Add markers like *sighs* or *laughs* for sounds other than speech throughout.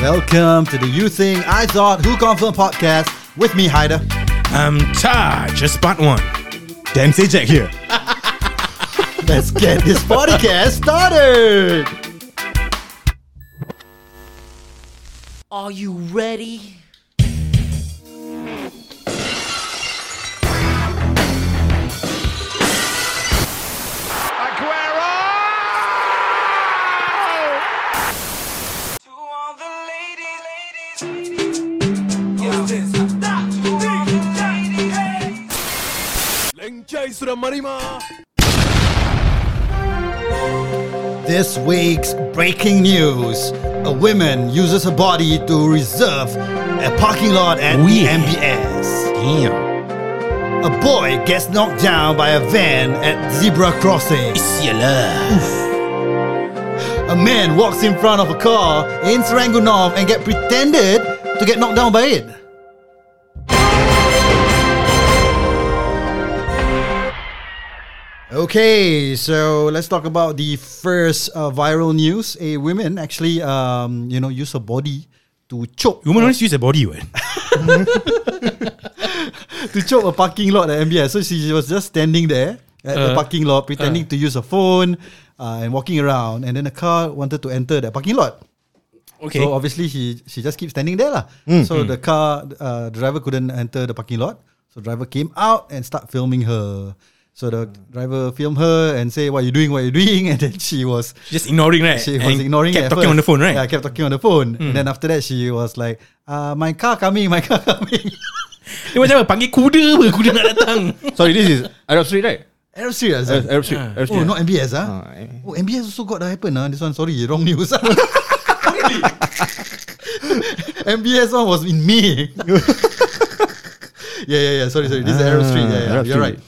Welcome to the You Think I Thought Who Confirmed podcast with me, Haider. Um, I'm Taj, just spot one. Damn, say Jack here. *laughs* Let's get this podcast started. Are you ready? This week's breaking news a woman uses her body to reserve a parking lot at the. MBS. Damn. A boy gets knocked down by a van at zebra crossing. A man walks in front of a car in Serangoon North and get pretended to get knocked down by it. Okay, so let's talk about the first uh, viral news. A woman actually, um, you know, use her body to chope Woman always use their body, what? *laughs* to chope a parking lot at MBS. So she was just standing there at the Uh, parking lot, pretending to use a phone uh, and walking around. And then a car wanted to enter that parking lot. Okay. So obviously she she just keeps standing there lah. So the car uh, driver couldn't enter the parking lot. So driver came out and start filming her. So the driver filmed her and say, "What you doing? What you doing?" *laughs* And then she was just ignoring, right? she was And ignoring kept it at talking on the phone, right? Yeah, kept talking on the phone. And then after that she was like, uh, "My car coming, my car *laughs* coming." *laughs* Dia macam apa? Panggil kuda apa? Kuda nak datang. Sorry, this is Arab Street, right? Arab Street, ah, Arab, Zan? Arab Street. Arab Oh, Street. not MBS, ah? Ah, eh. Oh, MBS also got that happen, ah. This one, sorry, wrong news. MBS one was in May. yeah, yeah, yeah. Sorry, sorry. This is Arab Street. Yeah, yeah. Arab You're Street. right.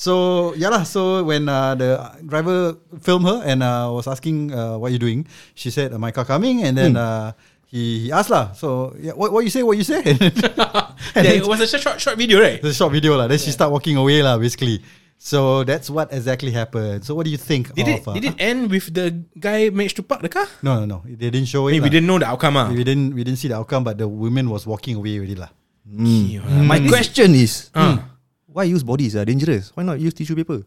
So yeah lah. So when uh, the driver filmed her and uh, was asking uh, what you doing, she said, uh, "My car coming," and then uh, he, he asked lah. So yeah, what what you say? What you say? *laughs* yeah, it was a short, short, video, right? the short video lah. Then she start walking away lah. Basically. So that's what exactly happened. So what do you think Did it, of? uh, did it end with the guy managed to park the car? No, no, no. They didn't show it. We didn't know the outcome. Ah. We didn't. We didn't see the outcome, but the woman was walking away already lah. My question is, Ah. Why use bodies are dangerous? Why not use tissue paper?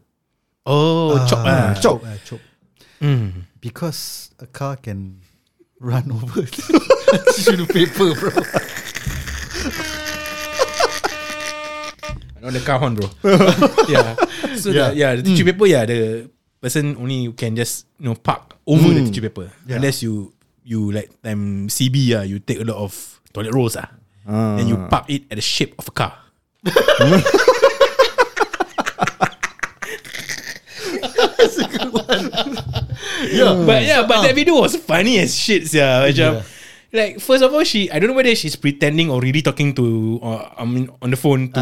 Oh, chope Ah, ah. chope, ah, chope. Mm. Because a car can run *laughs* over *laughs* tissue paper, bro. On the car horn, bro. *laughs* yeah. So Yeah. yeah, the, yeah, the tissue paper, yeah, the person only can just you know park over the tissue paper. Yeah. Unless you you like um CB, ah, you take a lot of toilet rolls, ah, and you park it at the shape of a car. *laughs* yeah. But yeah, but that video was funny as shit, yeah. Macam, Like first of all, she I don't know whether she's pretending or really talking to uh, I mean on the phone to.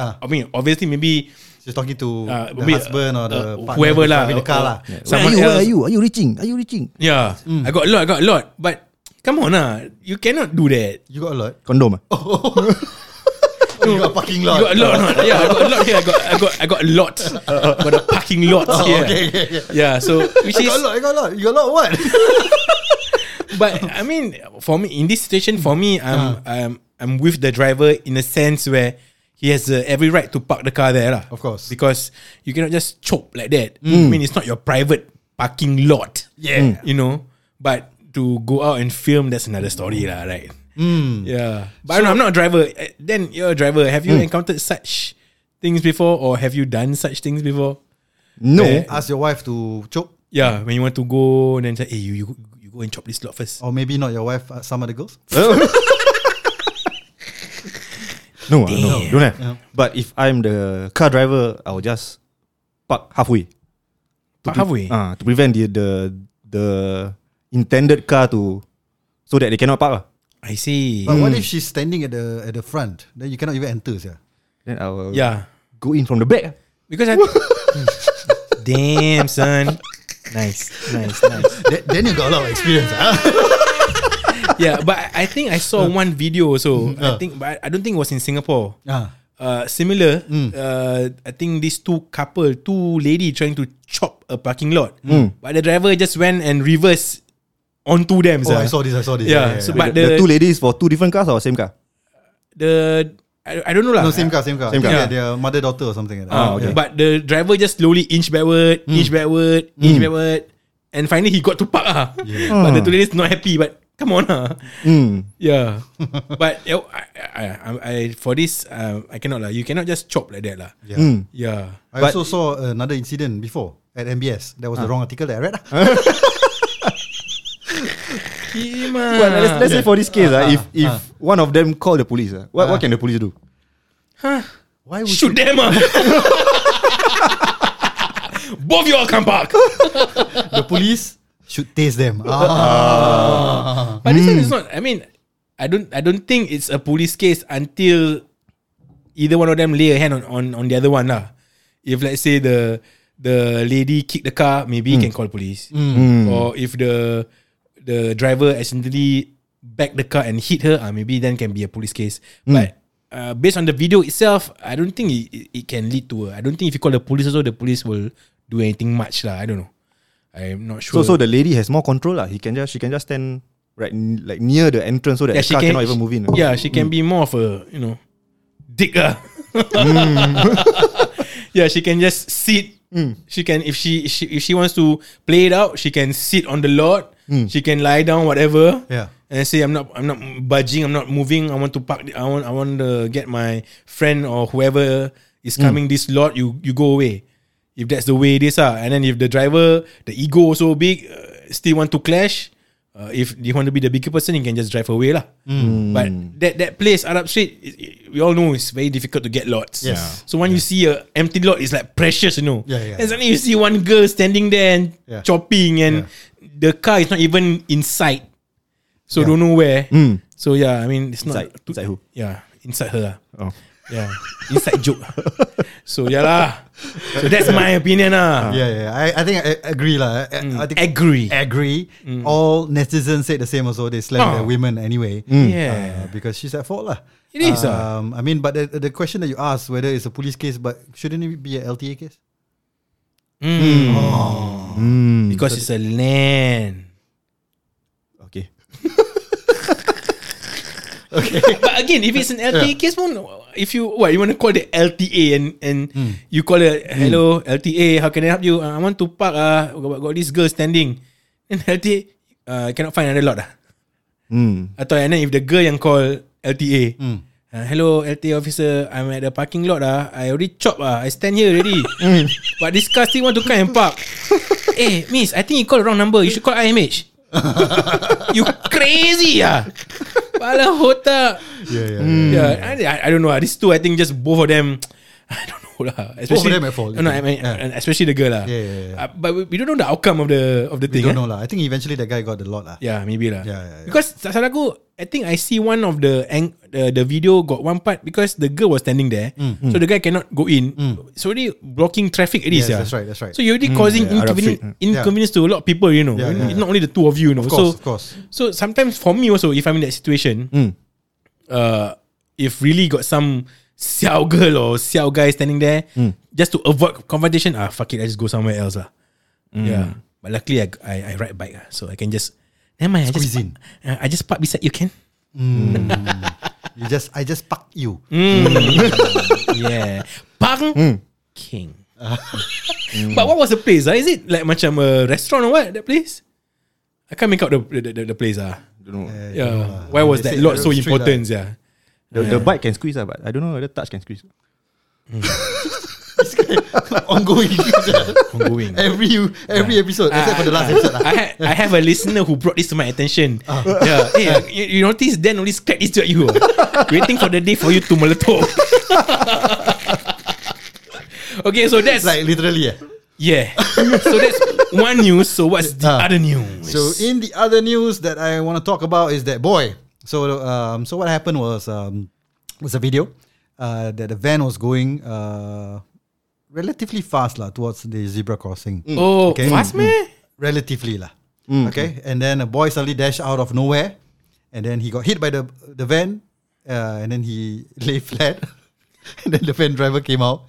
ah. I mean, obviously maybe She's talking to uh, the maybe, husband or the uh, partner whoever lah, driving the car or- lah. Where are Someone you? Where else. are you? Are you reaching? Are you reaching? Yeah, I got a lot. I got a lot. But come on, ah, you cannot do that. You got a lot. Condom. ah? Oh, *laughs* you got a parking lot. You got a lot, not? *laughs* Yeah, I got a lot here. I got, I got, I got a lot. got a parking lot Oh, here. okay, okay, okay. Yeah, so which I is, got a lot. I got a lot. You got a lot. of What? *laughs* but I mean, for me in this situation, for me, I'm, Uh. I'm, I'm with the driver in a sense where he has uh, every right to park the car there, lah. Of course. because you cannot just chop like that. I mean, it's not your private parking lot. Yeah. you know, but to go out and film, that's another story, lah, right? Yeah, but I don't know, I'm not a driver. Uh, Then you're a driver. Have you encountered such things before, or have you done such things before? No. Eh. Ask your wife to chope, Yeah, when you want to go, and then say, "Hey, you you, you go and chope this lot first." or maybe not your wife. Uh, some other girls. *laughs* No, ah, no, don't have. Yeah. But if I'm the car driver, I will just park halfway. Park halfway. Ah, to prevent the, the the intended car to so that they cannot park. ah. I see. But what if she's standing at the at the front? Then you cannot even enter, yeah. Then I will yeah, go in from the back. because I. *laughs* Damn, son. Nice, nice, nice. *laughs* then, then you got a lot of experience, ah. *laughs* yeah, but I I think I saw one video also. Uh. I think, but I don't think it was in Singapore. ah. Uh, similar. Uh, I think these two couple, two lady trying to chop a parking lot, but the driver just went and reverse onto them. Oh, sir. I saw this. I saw this. Yeah, so but the, the, two ladies for two different cars or same car? the I, I don't know lah. no, same car, same car. Same car. Yeah, their mother daughter or something like that. Ah, Yeah. But the driver just slowly inch backward, inch backward, inch backward, and finally he got to park. Ah, but the two ladies not happy. But come on, ah, Mm. yeah. but uh, I, I, I, I, for this, uh, I cannot lah. You cannot just chop like that lah. Yeah. Mm. Yeah. I But- also saw another incident before at MBS. That was the wrong article that I read. *laughs* But let's, let's say for this case, ah, if if one of them call the police, ah, what, what can the police do? Huh? Why would Shoot them ah. *laughs* Both you all come back. the police should taste them? Ah. But this one is not. I mean, I don't. I don't think it's a police case until either one of them lay a hand on on, on the other one lah. If let's say the the lady kick the car, maybe Hmm. he can call police. Or if the the driver accidentally back the car and hit her, uh, maybe then can be a police case. Hmm. But uh, based on the video itself, I don't think it, it, it can lead to. A, I don't think if you call the police also, the police will do anything much lah. I don't know. I'm not sure. so so the lady has more control lah. He can just she can just stand right n- like near the entrance so that Yeah, the she car can. cannot even move in. Yeah, she can be more of a you know, dick ah. *laughs* yeah, she can just sit. She can if she, if she if she wants to play it out, she can sit on the lot. She can lie down, whatever. Yeah. And say I'm not I'm not budging. I'm not moving. I want to park. I want I want to get my friend or whoever is coming this lot. You you go away. If that's the way it is, ah. And then if the driver, the ego so big, uh, still want to clash. Uh, if you want to be the bigger person, you can just drive away lah. But that that place, Arab Street, it, it- we all know it's very difficult to get lots. Yes. Yeah. So when you see a empty lot, it's like precious, you know. Yeah, yeah, And suddenly you see one girl standing there and Yeah. chopping, and the car is not even inside. So don't know where. So yeah, I mean it's Inside- not inside who? Yeah, inside her. Oh. Yeah, inside joke. *laughs* so yeah lah. So that's my opinion lah. Yeah, yeah. I, I think I agree lah. I, I think Agree. agree. All netizens said the same also. They slam Oh. the women anyway. Yeah. Uh, because she's at fault lah. It is, ah. Um, I mean, but the, the question that you asked whether it's a police case, but shouldn't it be a LTA case? Mm. Because it's a land. *laughs* Okay. But again, if it's an LTA case pun, if you what you want to call the LTA and and you call it hello LTA, how can I help you? Uh, I want to park. Uh, got, got this girl standing. And LTA, *laughs* uh, cannot find another lot. Ah. Mm. Atau and then if the girl yang call LTA, uh, hello LTA officer, I'm at the parking lot. Ah, I already chop. Ah, I stand here already. But this car still want to come and park. *laughs* eh, miss, I think you call the wrong number. You should call IMH. *laughs* you crazy ah. Pala otak. Yeah, yeah. Yeah, I, I, I don't know. ah. These two, I think just both of them. *laughs* I don't know lah. Especially, them at fault, No, no, I mean, yeah. and especially the girl lah. Yeah, yeah, yeah. Uh, but we, we don't know the outcome of the of the We thing. don't eh. know lah. I think eventually that guy got the lot lah. Yeah, maybe lah. Yeah, yeah, yeah. Because salah aku, I think I see one of the ang- the, the video got one part because the girl was standing there, so the guy cannot go in. It's already blocking traffic. It is Mm. Yes, yeah. that's right, that's right. So you're already causing Yeah, Arab inconvenience, Street. inconvenience to a lot of people. You know, Yeah, yeah, It's not only the two of you. You know, Of course, so of course. so sometimes for me also, if I'm in that situation, Mm. uh, if really got some xiao girl or xiao guy standing there, Hmm. just to avoid confrontation, ah, fuck it, I just go somewhere else lah. Yeah, but luckily I, I I ride bike ah, so I can just. Never mind, I just Squeeze in. uh, I just park beside you, can? *laughs* You just, I just fuck you. *laughs* yeah, Pang Hmm. King. *laughs* But what was the place? Ah? Is it like macam a restaurant or what? That place? I can't make out the the, the, the place ah. Don't know. Yeah, why was that lot so important? Yeah. The, the bike can squeeze, ah, but I don't know whether touch can squeeze. *laughs* Ongoing. *laughs* Ongoing. every every episode except for the last episode. I, ha- I have a listener who brought this to my attention. Yeah. Hey, you, you notice Dan only crack this to you. ah. Waiting for the day for you to meletup. *laughs* okay, so that's Like literally, yeah. yeah. so that's one news. So what's the Ah. other news? So in the other news that I want to talk about is that boy. So um, so what happened was um, was a video uh, that the van was going uh, relatively fast lah towards the zebra crossing. oh, Okay. fast man. Relatively lah. Okay, and then a boy suddenly dashed out of nowhere, and then he got hit by the the van, uh, and then he *laughs* lay flat, *laughs* and then the van driver came out,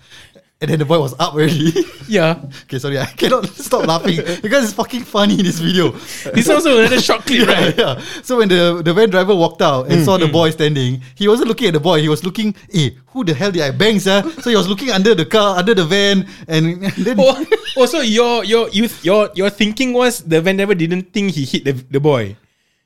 and then the boy was up already. *laughs* Yeah. okay, sorry, I cannot stop laughing *laughs* because it's fucking funny in this video. It's also another short clip, *laughs* yeah, right? yeah. So when the the van driver walked out and saw the boy standing, he wasn't looking at the boy. He was looking, eh, who the hell did I bang, sir? So he was looking under the car, under the van, and, and then Oh, oh, so your your you your your thinking was the van driver didn't think he hit the, the boy.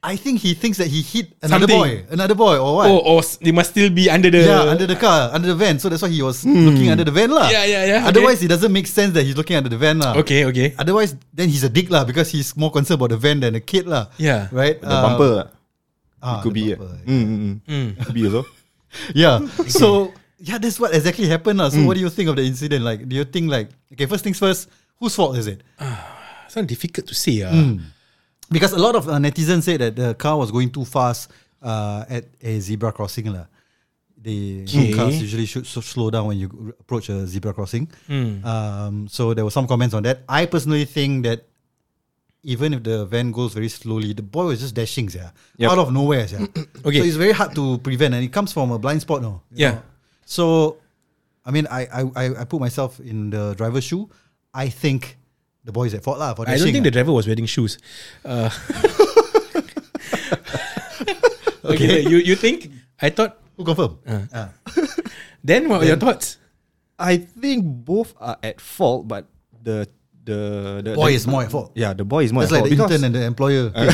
I think he thinks that he hit another Something. boy, another boy, or what? Oh, or they must still be under the yeah, under the car, under the van. So that's why he was looking under the van, lah. Yeah, yeah, yeah, okay. Otherwise, it doesn't make sense that he's looking under the van, lah. Okay, okay. Otherwise, then he's a dick, lah, because he's more concerned about the van than the kid, lah. Yeah. Right. The Uh, bumper. ah, could be. bumper. Mm, mm, mm. Could be also. *laughs* Yeah. So yeah, that's what exactly happened. lah. So Hmm. what do you think of the incident? Like, do you think like okay, first things first, whose fault is it? It's not difficult to say. Uh. Hmm. Because a lot of uh, netizens said that the car was going too fast uh, at a zebra crossing. lah. The Okay. cars usually should slow down when you approach a zebra crossing. Hmm. Um, so there were some comments on that. I personally think that even if the van goes very slowly, the boy was just dashing, yeah, Yep. out of nowhere, yeah. *clears throat* Okay. So it's very hard to prevent, and it comes from a blind spot, no. Yeah. know. So, I mean, I I I put myself in the driver's shoe. I think the boy is at fault lah for I don't think the ah. driver was wearing shoes. Uh, *laughs* okay, so you you think? I thought. who confirm. Uh. Ah. *laughs* Then what were your thoughts? I think both are at fault, but the the the boy the- is more at fault. Yeah, the boy is more That's at like fault the because, intern and the employer. Ah.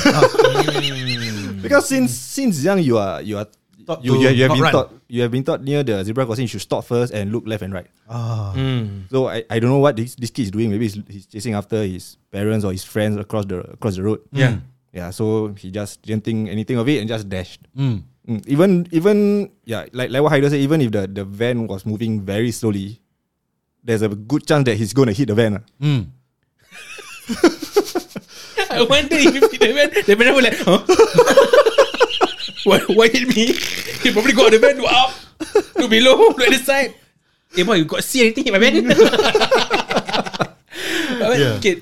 *laughs* because since since young you are you are Taught you, to you, you have been run. taught you have been taught near the zebra crossing you should stop first and look left and right. Ah. Hmm. So I, I don't know what this this kid is doing. Maybe he's, he's chasing after his parents or his friends across the across the road. Yeah. Yeah. So he just didn't think anything of it and just dashed. Mm. Mm, Even even yeah, like like what Haider said, even if the, the van was moving very slowly, there's a good chance that he's gonna hit the van. Mm. *laughs* I wonder if you the van, the van driver like, huh? *laughs* why, why hit me? He probably got the van, look up, look below, at the side. Hey boy, you got see anything in my van? *laughs* But, Yeah. okay,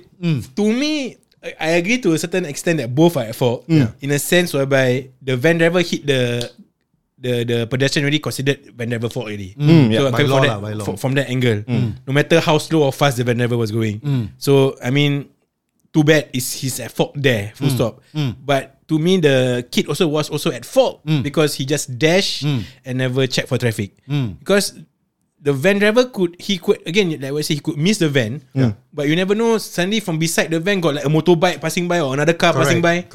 to me, I agree to a certain extent that both are at fault. In a sense whereby the van driver hit the the the pedestrian already considered van driver fault already. Mm, so yeah. By law that, by law. fro- from that angle, no matter how slow or fast the van driver was going. So I mean, too bad is he's at fault there. Full stop. But to me, the kid also was also at fault because he just dashed and never checked for traffic. Because the van driver could he could again like I say he could miss the van, but you never know. Suddenly from beside the van got like a motorbike passing by or another car passing by.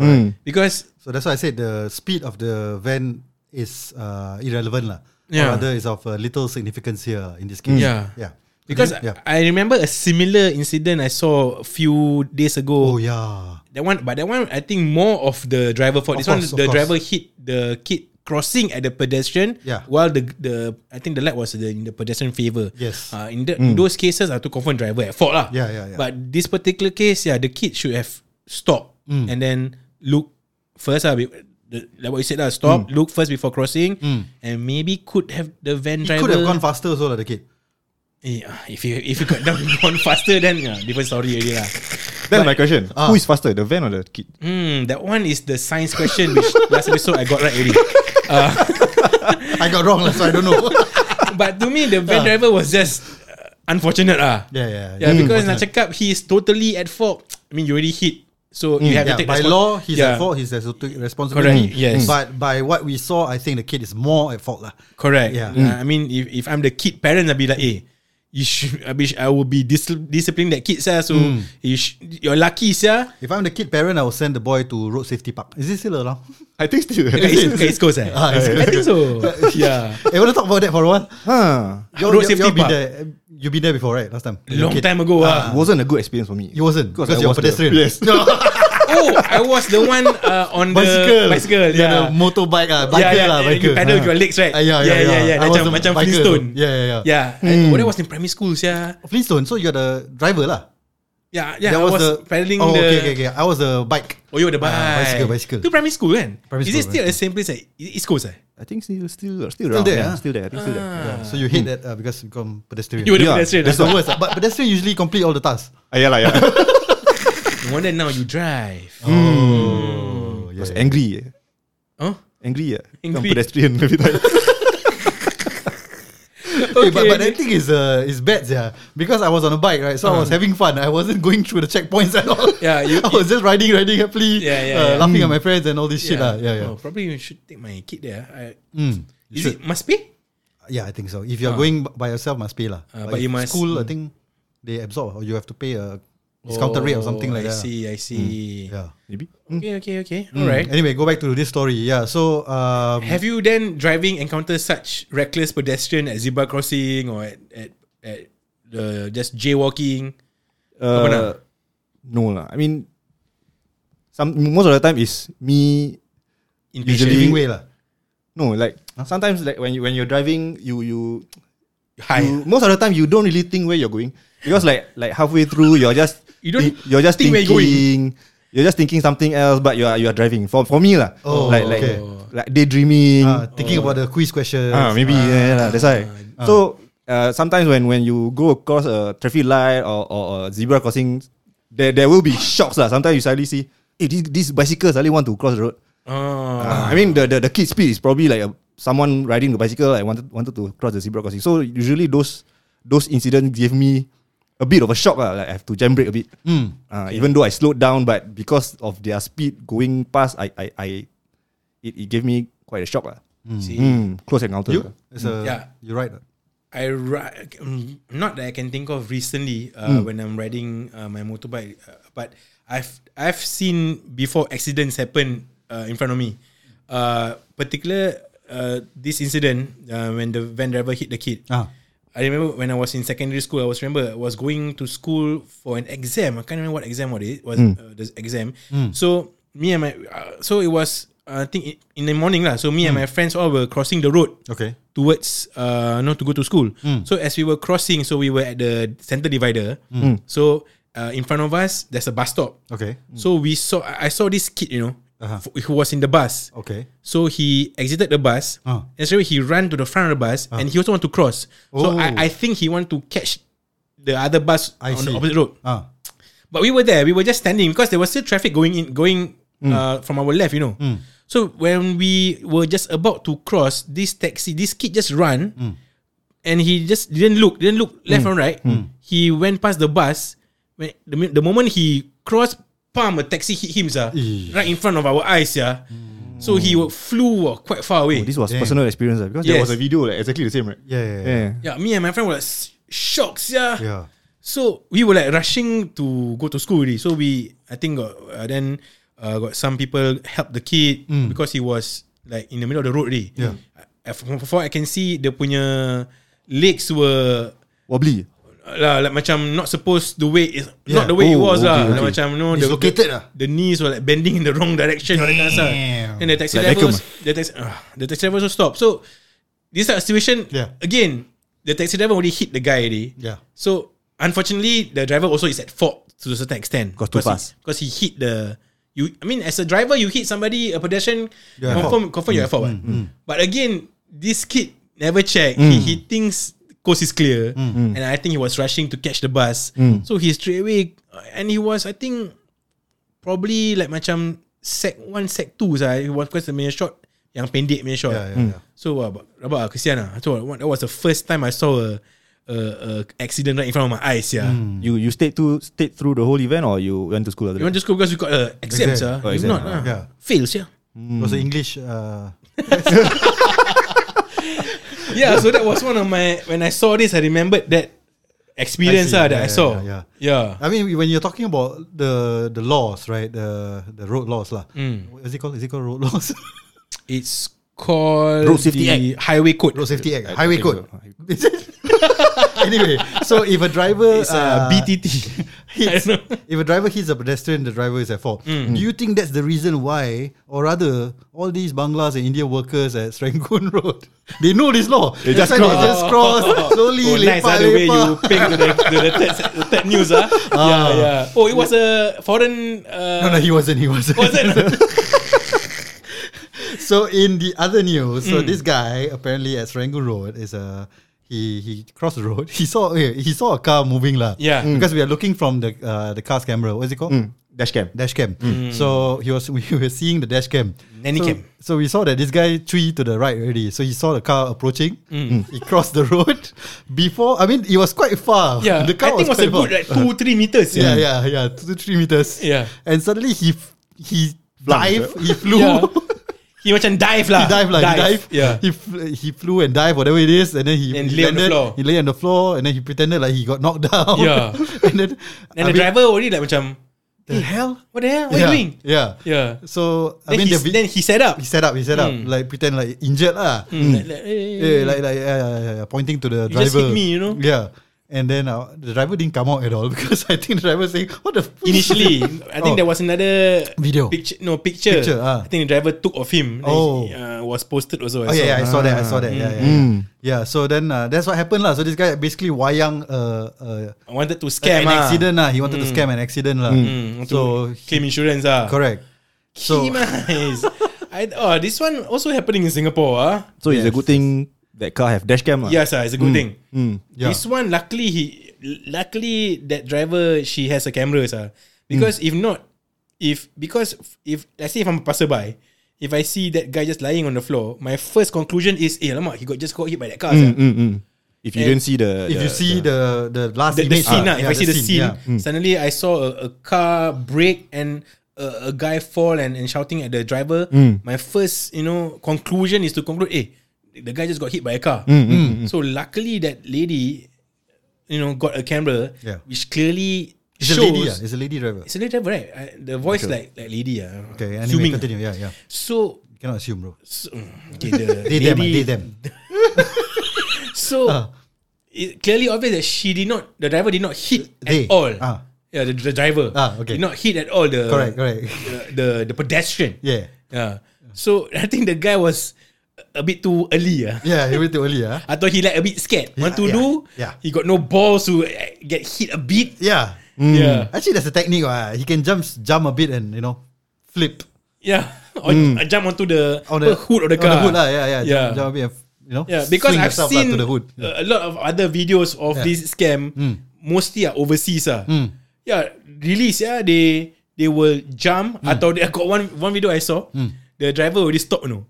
Because So that's why I said the speed of the van is uh, irrelevant lah. Yeah. Or rather, is of uh, little significance here in this case. Yeah. Yeah. Because yeah. I remember a similar incident I saw a few days ago. Oh yeah. That one, but that one, I think more of the driver fault. Of this course, one, the course. driver hit the kid crossing at the pedestrian. Yeah. While the the I think the light was the, in the pedestrian favor. Yes. Uh, in, the, in those cases, I to confirm driver at fault lah. Yeah, yeah, yeah. But this particular case, yeah, the kid should have stopped Mm. and then look first. Uh, like what you said, uh, stop, look first before crossing, and maybe could have the van Mm. He driver. could have gone faster also lah, the kid. Yeah, if you if you got *laughs* down gone faster, then yeah, different story already lah. That's my question. Ah. Who is faster, the van or the kid? Hmm, that one is the science question which *laughs* last episode I got right already. *laughs* I got wrong so I don't know. But to me, the van driver was just uh, unfortunate ah. yeah, yeah. Yeah, because nak Unfortunate. cakap he is totally at fault. I mean, you already hit, so you have Yeah, to take by law, he's Yeah, at fault. He's has to responsibility. Correct, yes. But by what we saw, I think the kid is more at fault lah. Correct. Yeah. Uh, I mean, if, if I'm the kid parent, I'll be like, hey, you should, I, I will be dis- discipline that kid, sir. So you sh- you're lucky, sir. If I'm the kid parent, I will send the boy to road safety park. Is it still around? I think still. Kat East, kat East Coast, eh? Ah, East I think so. *laughs* yeah. hey, want to talk about that for a while? huh. You Road safety been park. there. You've been there before, right? Last time. Long time ago, ah. It wasn't a good experience for me. You wasn't Because because I you're was the- pedestrian. yes. *laughs* oh, I was the one uh, on bicycle. the bicycle. Yeah, Yeah, the motorbike ah, biker yeah, yeah, lah, biker. You pedal with Ah. your legs, right? Ah, yeah, yeah, yeah, yeah. yeah. Was Macam the macam biker Flintstone. Yeah, yeah, yeah. Yeah. I- oh, that was in primary school, yeah. Flintstone. So you're the driver lah. Yeah, yeah. That I was, pedaling oh, the. okay, okay, okay. I was the bike. Oh, you were the bike. Ah, bicycle, bicycle. Tu primary school kan? Primary Is it school, still primary the same place like East Coast eh? I think still still still around. there, yeah, ah? still there. I think still there. Yeah. So you hate that uh, because you become pedestrian. You were the Yeah, pedestrian. That's ah. the worst. ah. But pedestrian usually complete all the tasks. Ah, yeah, lah, yeah. *laughs* No wonder now you drive. Oh, I was angry. eh. Huh? Angry, yeah. Angry. Angry. pedestrian *laughs* every time. *laughs* Hey, but, but that thing is uh, is bad, yeah. Because I was on a bike, right? So I was having fun. I wasn't going through the checkpoints at all. Yeah, you- *laughs* I was just riding, riding happily. Yeah, yeah, uh, yeah. Laughing at my friends and all this shit, lah. Yeah, yeah. Oh, probably you should take my kid there. I, Mm, you is should. it must be? Yeah, I think so. If you're going b- by yourself, must pay lah. Uh, but you if must- school. I think they absorb, or you have to pay a discounted rate or something like Oh, I that. see, I see. Yeah. Maybe. Okay, okay, okay. Mm. All right. Anyway, go back to this story. Yeah. So um, Have you then driving encountered such reckless pedestrian at zebra crossing or at at, at the just jaywalking? Apa? Uh, no lah. I mean, some most of the time is me. Impatient? Usually- living way lah. No, like sometimes like when you when you're driving, you you, you most of the time you don't really think where you're going because like like halfway through you're just You don't thi- you're just think where you're thinking you're just thinking something else, but you are you are driving. For for me lah, Oh, like like okay. like daydreaming. Ah, thinking about the quiz questions. Ah, maybe yeah, yeah, that's why. So uh, sometimes when when you go across a traffic light or, or a zebra crossing, there there will be shocks lah. Sometimes you suddenly see, hey, these, these bicycles suddenly want to cross the road. Oh. Uh, I mean the, the the kid speed is probably like a, someone riding the bicycle and wanted wanted to cross the zebra crossing. So usually those those incidents give me a bit of a shock lah. Like I have to jam brake a bit. Mm. Uh, Even though I slowed down, but because of their speed going past, I I, I it, it gave me quite a shock lah. See, Mm, close encounter. You? It's a, Yeah. You're right. I ri- um, not that I can think of recently uh, when I'm riding uh, my motorbike, uh, but I've I've seen before accidents happen uh, in front of me. Uh, particular uh, this incident uh, when the van driver hit the kid. Ah. I remember when I was in secondary school. I was remember I was going to school for an exam. I can't remember what exam what it was. Uh, the exam. So me and my uh, so it was I think in the morning lah. So me and my friends all were crossing the road Okay. towards uh not to go to school. So as we were crossing, so we were at the center divider. So uh, in front of us, there's a bus stop. Okay. So we saw I saw this kid, you know, Uh-huh. f- who was in the bus. Okay. So he exited the bus. Ah. And so he ran to the front of the bus, and he also want to cross. So Oh. I, I think he want to catch the other bus I on see. the opposite road. Ah. But we were there. We were just standing because there was still traffic going in, going uh, from our left. You know. So when we were just about to cross this taxi, this kid just run, and he just didn't look, didn't look left and right. He went past the bus. When the, the moment he crossed, pam, a taxi hit him, sir, Eesh. right in front of our eyes, yeah. So he flew uh, quite far away. Oh, this was Damn. personal experience ah, because there Yes. was a video like exactly the same, right? Yeah, yeah, yeah. Yeah. yeah, me and my friend were like shocked, yeah. Yeah. So we were like rushing to go to school already. So we, I think, got, uh, then uh, got some people help the kid because he was like in the middle of the road already. Yeah. Uh, from before I can see the punya legs were Wobbly. Lah like macam not supposed the way is Yeah. not the way it Oh, was lah. okay, Like okay. macam know the, the, lah. the knees were like bending in the wrong direction. that. Damn. And the taxi Like driver, Beckham was, the taxi, uh, the taxi driver also stopped. So this type of situation, Yeah. again, the taxi driver already hit the guy already. Yeah. So unfortunately, the driver also is at fault to a certain extent. Cause too fast. Because he hit the you. I mean, as a driver, you hit somebody, a pedestrian, You're confirm, confirm you're at fault. what. But again, this kid never checked. He, he thinks coast is clear, and I think he was rushing to catch the bus. So he straight away, and he was, I think, probably like macam sec one, sec two. Sah. He was quite a shot, yang pendek punya shot. Yeah, yeah, yeah. So uh, rabak lah, kesian lah. So uh, that was the first time I saw a, a, a accident right in front of my eyes. Yeah. You you stayed to stayed through the whole event or you went to school after You want that? to school because you got uh, exams, Exam. ah. Oh, If exam, not, ah. ah, Yeah. fails, yeah. It was an English. Uh, *laughs* *laughs* Yeah, so that was one of my when I saw this, I remembered that experience I see. ah, that I Yeah, saw. yeah, yeah. I mean, when you're talking about the the laws, right? The the road laws, lah. What is it called? Is it called road laws? *laughs* It's called Road Safety the Highway Code. road safety act, I- highway code. so- Is it? anyway, so if a driver It's uh, uh, BTT. *laughs* hits, I don't know. if a driver hits a pedestrian, the driver is at fault. Do you think that's the reason why, or rather, all these Banglas and Indian workers at Serangoon *laughs* Road, they know this law. They That's just why cross. They just cross *laughs* slowly. Oh, nice lepak, ah, the way you ping to the, to the, third, the third news ah. Yeah, yeah. Oh, it was a foreign. Uh, No, no, he wasn't. He wasn't. wasn't. so in the other news, so this guy apparently at Serangoon Road is a he he crossed the road. *laughs* He saw okay, he saw a car moving lah. Yeah. Mm. because we are looking from the uh, the car's camera. What is it called? Mm. Dash cam. dash cam. Mm. Mm. So he was *laughs* we were seeing the dash cam. Nanny so, cam. So we saw that this guy three to the right already. So he saw the car approaching. He crossed the road *laughs* before. I mean, it was quite far. Yeah, the car I think it was a good like two three meters. yeah, yeah, yeah, two to three meters. Yeah. and suddenly he he Flung. dive, he flew. Yeah. He macam dive lah. He dive like he dive. Yeah. He he flew and dive whatever it is, and then he, And he lay on the floor. He lay on the floor, and then he pretended like he got knocked *laughs* down. Yeah. *laughs* and then And I the mean, driver already like macam, the hell? what the hell? What yeah, are you doing? Yeah. Yeah. So I Then, mean, he, the then he set up. he set up, he set up, Mm. like pretend like injured lah. Mm. Like, like, eh, Yeah, like like yeah, yeah, yeah, yeah, pointing to the You driver. just hit me, you know? Yeah. And then uh, the driver didn't come out at all *laughs* because I think the driver saying, "What the f- Initially, I think *laughs* Oh. there was another Video. picture. No picture. Picture, ah. I think the driver took of him. Oh. he, uh, was posted also. I Oh yeah, yeah, I saw that. I saw that. Yeah, yeah, Mm. yeah. So then uh, that's what happened lah. So this guy basically wayang uh, uh, I wanted to scam an ah. accident lah. He wanted to scam an accident lah. Mm, So to claim insurance ah. correct. So So. *laughs* I, oh, this one also happening in Singapore ah. So it's a good thing that car have dash cam. lah. Yes, ah, it's a good thing. Mm. Yeah. This one, luckily, he, luckily that driver she has a camera, sir. Because if not, if because if let's say if I'm a passerby, if I see that guy just lying on the floor, my first conclusion is, eh, lama, he got just got hit by that car. Mm, mm, mm. If you And didn't see the, if the- you see the the last The, the image, scene, ah, ah, if yeah, I see the scene, yeah. suddenly I saw a, a car break and a, a guy fall and, and shouting at the driver. Mm. My first, you know, conclusion is to conclude, eh, the guy just got hit by a car. Mm, So luckily that lady, you know, got a camera, Yeah. which clearly It's a lady, yeah. It's a lady driver. It's a lady driver, right? I, the voice like like lady, ah. Okay, Zooming. anyway, continue. Yeah, yeah. So, You cannot assume, bro. so okay, the *laughs* They them, they them. *laughs* So Ah. it clearly obvious that she did not, the driver did not hit They. at all. Ah. Yeah, the, the driver Ah, okay. did not hit at all the Correct, correct. the, the the pedestrian. Yeah, Yeah. So *laughs* I think the guy was a bit too early. Ah. yeah. He went too early, ah. *laughs* Thought he like a bit scared. Want to yeah, do? yeah. He got no balls to uh, get hit a bit. Yeah. Yeah. Actually, that's a technique. ah. He can jump, jump a bit, and you know, flip Yeah. *laughs* Or uh, jump onto the, on the hood of the on car. the hood, lah. Yeah, yeah. Yeah. Jump, jump a bit, and, you know. Yeah, because I've seen to the hood. uh, a lot of other videos of Yeah. this scam. Mostly are overseas. Ah, Mm. yeah, release. Yeah, they they will jump. Mm. Atau they I got one one video I saw. The driver already stop. You know.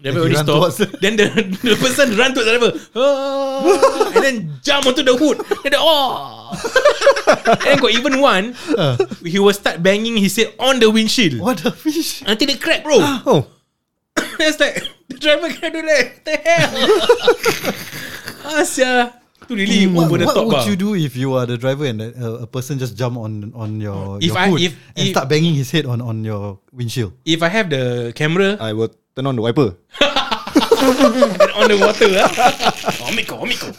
Driver Then already he stop. then the, the person run to the driver, Ah, and then jump onto the hood. And then, oh, and got even one. he will start banging his head on the windshield What the fish? until it crack, bro. Oh, *coughs* It's like the driver can do that. What the hell? *laughs* ah, sia. Tu really What, over the what would ah. you do if you are the driver and uh, a person just jump on on your, If your I- hood if- and if- start banging his head on on your windshield? If I have the camera I will turn on the wiper. and on the water, ah. *laughs* oh, Miko, oh, Miko.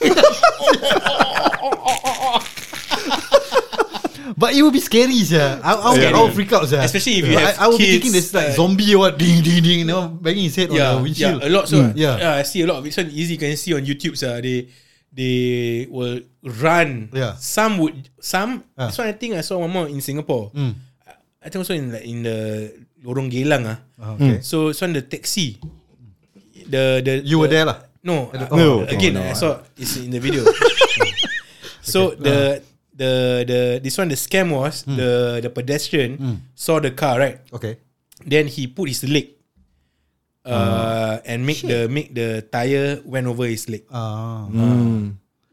But it would be scary, yeah. I, I, would, Scary. I would freak out, yeah. Especially if you have I, I would be kids, thinking this like uh, zombie or what, ding ding ding, you know, banging his head on yeah, the windshield. yeah, a lot. So Mm, yeah. yeah. I see a lot of it. So easy you can see on YouTube. So they they will run. Yeah. Some would some. Ah. This one I think I saw one more in Singapore. Mm. I think also in like in the Lorong Geylang ah. Ah, okay. So it's on the taxi. The the You were the- there lah. No, uh, No. Again, Oh, no. I saw it's in the video. *laughs* so the the the this one the scam was the the pedestrian saw the car right. Okay. Then he put his leg, uh, and make the make the tire went over his leg. Ah.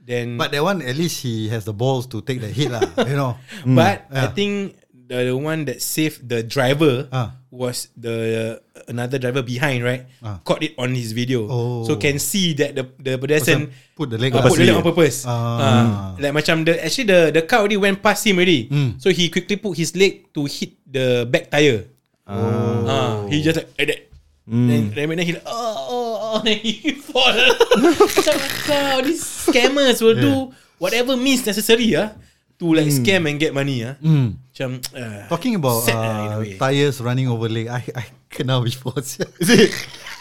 Then, But that one, at least he has the balls to take the hit lah. You know. *laughs* but I Yeah. think the, the one that saved the driver Ah. Was the another driver behind, right? Ah. Caught it on his video, Oh. so can see that the the pedestrian Person put the leg uh, put the leg on purpose. Ah. Ah. like macam the actually the the car already went past him already, Mm. so he quickly put his leg to hit the back tire. Oh. Ah, he just like, like that. Then, then, then he like, oh, oh, oh, *laughs* then he fall. Macam these scammers will do whatever means necessary ah to like scam and get money ah. Mm. Macam, uh, Talking about sad lah uh, tires running over leg, I I kena before. sia. Is it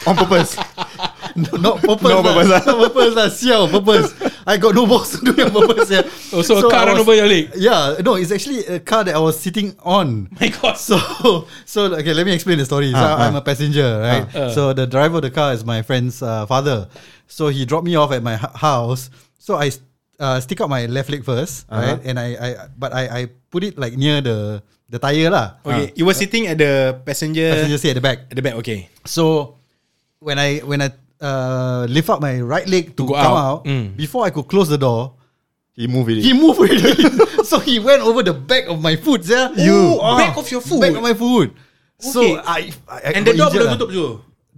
on purpose? *laughs* no, not purpose. Not purpose lah. Not purpose lah. Siao, purpose. I got no balls to do your purpose. Yeah. *laughs* Oh, so a car I run over your leg? Yeah, no, it's actually a car that I was sitting on. *laughs* my God. So, so okay, let me explain the story. So, Ah, I'm a passenger, right? Ah. So the driver of the car is my friend's uh, father. So he dropped me off at my hu- house. So I uh, stick out my left leg first, right? And I, I, but I, I put it like near the the tire lah. Okay, you were sitting at the passenger, Passenger seat at the back. at the back. Okay. So when I when I uh, lift up my right leg to, go come out. out, Mm. before I could close the door, He moved it. he moved already. *laughs* so he went over the back of my foot. Yeah, You. Back of your foot? back of my foot. So Okay. I, I And I the door belum lah. tutup je.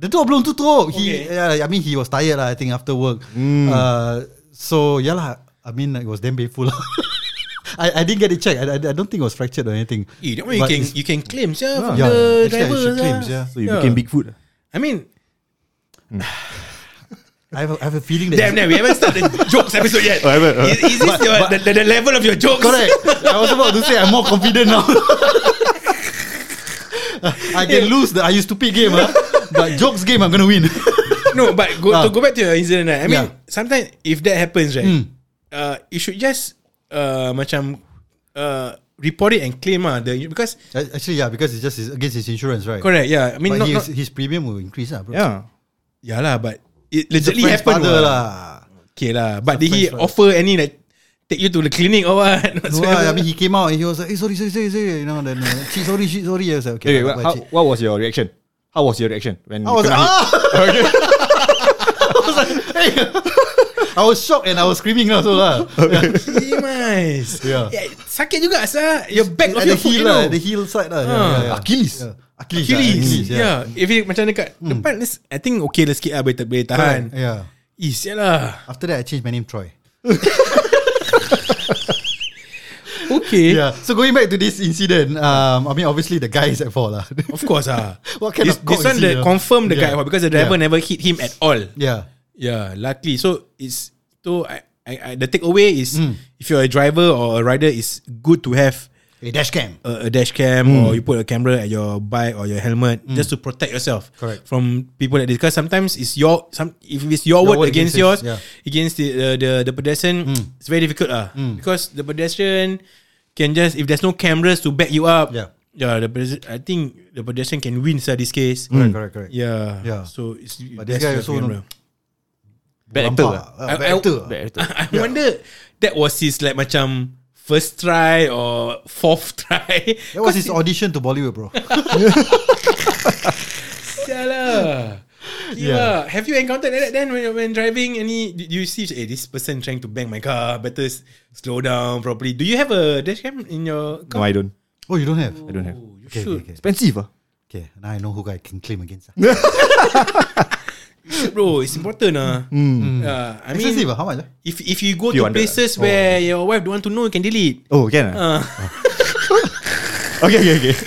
The door belum tutup. He, Okay. yeah, I mean, he was tired lah. I think after work. Uh, so yeah lah. I mean, it was damn painful. lah. *laughs* I, I didn't get it checked. I, I, I don't think it was fractured or anything. Eh, that one you But can it's- you can claim yeah, from Yeah, the actually I driver. should claim, yeah. So you became Bigfoot. I mean, *sighs* I have, a, I have a feeling that damn, damn, we haven't started the *laughs* jokes episode yet. Oh, haven't, uh. Is, is this your, the, the, the level of your jokes? Correct. I was about to say I'm more confident now. *laughs* I can lose the Are You Stupid game, huh? but jokes game I'm gonna win. No, but go, Ah. to go back to your incident, right? I mean, Yeah. sometimes if that happens, right, Hmm. Uh, you should just uh, macam uh, report it and claim ah the because Actually, yeah, because it's just his, against his insurance, right? correct, yeah. I mean, But not, his, not his premium will increase, lah, bro. Yeah. yeah lah, but it It's a legitly friend's happened. father, what. lah. Okay lah, but did he friend's father. offer any like take you to the clinic or what? *laughs* No, Whatsoever? I mean, he came out and he was like, hey, sorry, sorry, sorry, sorry. You know, then, uh, shit, sorry, shit, sorry. I was like, okay. Okay, bye, what, how, what was your reaction? How was your reaction when I was you like, kena hit? ah! *laughs* *laughs* I was like, hey. I was shocked and I was screaming also lah. Nice. Yeah. Sakit juga sah. Your back of At your the foot, heel you know. lah, the heel side lah. Yeah, Ah. yeah, yeah. Achilles. Yeah. Achilles. Achilles. Achilles, yeah. yeah. If it macam dekat depan, let's- I think okay lah sikit lah boleh, boleh tahan. Yeah. Is lah. After that, I changed my name Troy. *laughs* Okay. Yeah. So going back to this incident, um, I mean, obviously the guy is at fault lah. Of course ah. *laughs* What kind this, of this one is he, the you know? confirm the Yeah. guy because the driver Yeah. never hit him at all. yeah. Yeah, luckily. So it's so I, I, I the takeaway is Hmm. if you're a driver or a rider, it's good to have A dash cam. a, a dash cam Hmm. or you put a camera at your bike or your helmet just to protect yourself Correct. from people like this. Because sometimes it's your some if it's your, Your word, word against, against yours yeah. against the, uh, the the pedestrian, it's very difficult ah because the pedestrian can just if there's no cameras to back you up. Yeah. Yeah, the I think the pedestrian can win sir this case. Correct, correct, correct. Yeah. Yeah. So it's But this guy also. Bad actor lah. Uh, I- bad I- actor. Bad actor. I wonder that was his like macam first try or fourth *laughs* try. That was his audition to Bollywood, bro. Sialah. Yeah. Yeah. Have you encountered that then when, when driving? Any did you see? Hey, this person trying to bang my car. Better s- slow down properly. Do you have a dash cam in your No, car? I don't. oh, you don't have? I don't have. Oh, you Okay, should. okay, okay. Expensive ah. Okay, now I know who I can claim against. *laughs* ah. You should, bro. It's important, ah. Yeah, I mean, Expensive, ah? how much? ah? if if you go Few to hundred. places where your wife don't want to know, you can delete. Oh, can ah? Uh, *laughs* Okay, okay, okay. *laughs*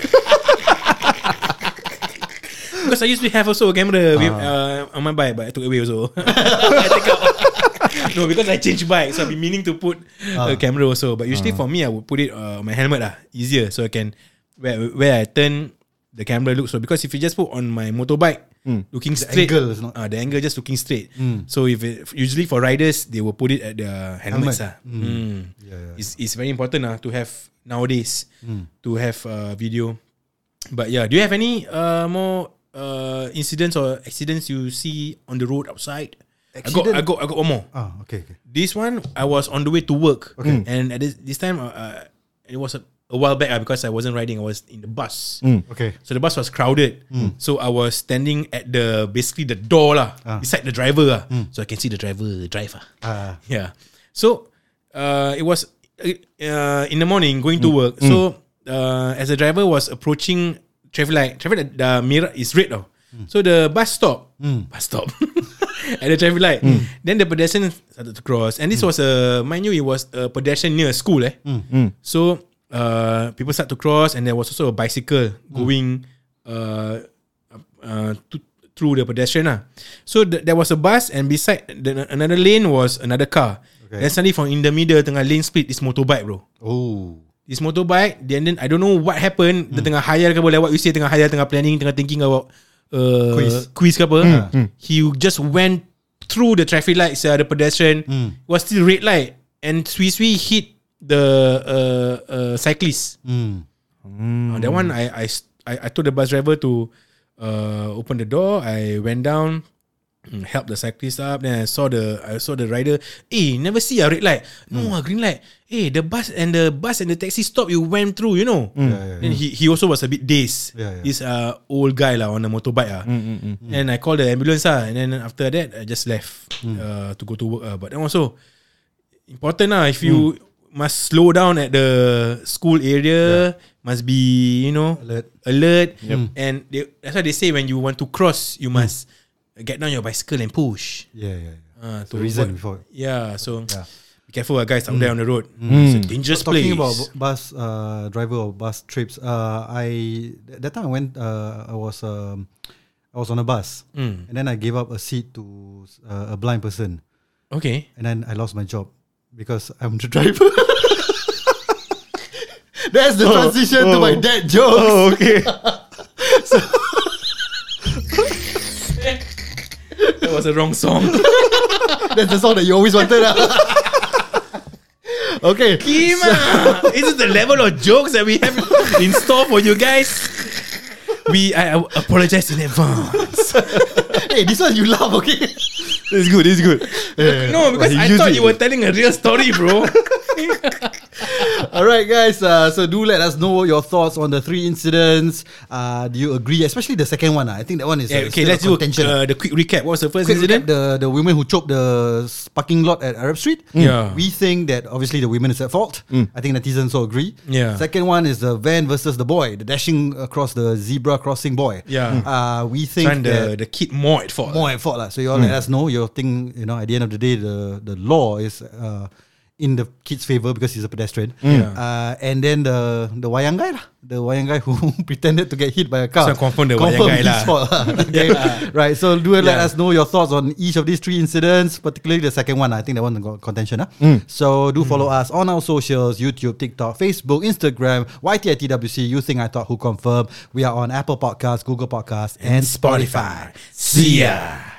because I used to have also a camera with, uh, on my bike, but I took away also. I take out. no, because I changed bike, so I've been meaning to put a camera also. But usually for me, I would put it uh, on my helmet lah, easier, so I can where where I turn the camera looks so because if you just put on my motorbike looking straight, angle is not- uh, the angle just looking straight. So if it, usually for riders, they will put it at the helmets Helmet. ah. Mm. Yeah, yeah. It's it's very important ah to have nowadays to have uh, video. But yeah, do you have any uh, more uh, incidents or accidents you see on the road outside? I got? I got, I got one more. Ah, okay, okay. This one, I was on the way to work, Okay. and at this, this time, uh, uh, it was a, a while back uh, because I wasn't riding. I was in the bus. Okay. So the bus was crowded. So I was standing at the basically the door lah, Ah. beside the driver lah, so I can see the driver drive ah. Ah. Yeah. So uh, it was uh, in the morning going to work. So uh, as the driver was approaching traffic light, traffic light, the mirror is red though. So the bus stop. Bus stop. *laughs* At the traffic light. Then the pedestrian started to cross. And this was a, mind you, it was a pedestrian near a school. Eh? So uh, people start to cross, and there was also a bicycle going uh, uh, to, through the pedestrian. lah. So th- there was a bus, and beside the, another lane was another car. Okay. Then suddenly from in the middle, tengah lane split, this motorbike, bro. Oh. This motorbike, then then I don't know what happened. Dia tengah hayal ke apa, like what you say, tengah hayal, tengah planning, tengah thinking about uh, Quiz. quiz ke apa. He just went through the traffic lights, uh, the pedestrian. Was still red light. And Sui Sui hit the uh, uh, cyclist. Mm. Uh, that one, I, I I I told the bus driver to uh, open the door. I went down. mm, *clears throat* help the cyclist up. Then I saw the I saw the rider. Eh, never see a red light. No, Hmm. a green light. Eh, the bus and the bus and the taxi stop. You went through. You know. Hmm. yeah, Then he he also was a bit dazed. Yeah, yeah. This uh old guy lah on a motorbike ah. And I called the ambulance ah. And then after that, I just left Hmm. uh, to go to work. Uh. But then also important lah. If you must slow down at the school area, must be you know Alert. alert. And they, that's why they say when you want to cross, Hmm. you must get down your bicycle and push. Yeah, yeah. yeah. Uh, The reason before. Yeah, so Yeah. be careful, uh, guys out there on the road. It's a dangerous Talking place. about bus uh, driver or bus trips, uh, I that time I went. Uh, I was um, I was on a bus, Mm. and then I gave up a seat to uh, a blind person, okay. and then I lost my job because I'm the driver. That's the oh, transition to oh. my dad joke. Oh, okay. *laughs* That was a wrong song. *laughs* That's the song that you always wanted. lah. *laughs* okay. Kima, is it the level of jokes that we have in store for you guys? We I, I apologize in advance. hey, this one you love, okay? It's good. It's good. No, because I thought it. you were telling a real story, bro. *laughs* *laughs* All right, guys. Uh, so do let us know your thoughts on the three incidents. Uh, do you agree? Especially the second one. Uh. I think that one is Yeah, okay, let's do uh, the quick recap. What was the first Quick incident? recap, the the women who choped the parking lot at Arab Street. Yeah. we think that obviously the women is at fault. I think netizens also agree. Yeah. Second one is the van versus the boy, the dashing across the zebra crossing boy. Yeah. uh, we think Find that the, the kid more at fault. more at fault lah. So you all let us know your thing. You know, at the end of the day, the the law is uh, in the kid's favor because he's a pedestrian. Yeah. Uh, and then the the wayang guy lah, the wayang guy who *laughs* pretended to get hit by a car. So confirm the wayang guy lah. fault lah. *laughs* okay. Right. So do let Yeah. us know your thoughts on each of these three incidents, particularly the second one. I think that one got contention. ah. So do follow us on our socials: YouTube, TikTok, Facebook, Instagram, YTITWC. You think I thought who confirmed? We are on Apple Podcasts, Google Podcasts, and Spotify. See ya.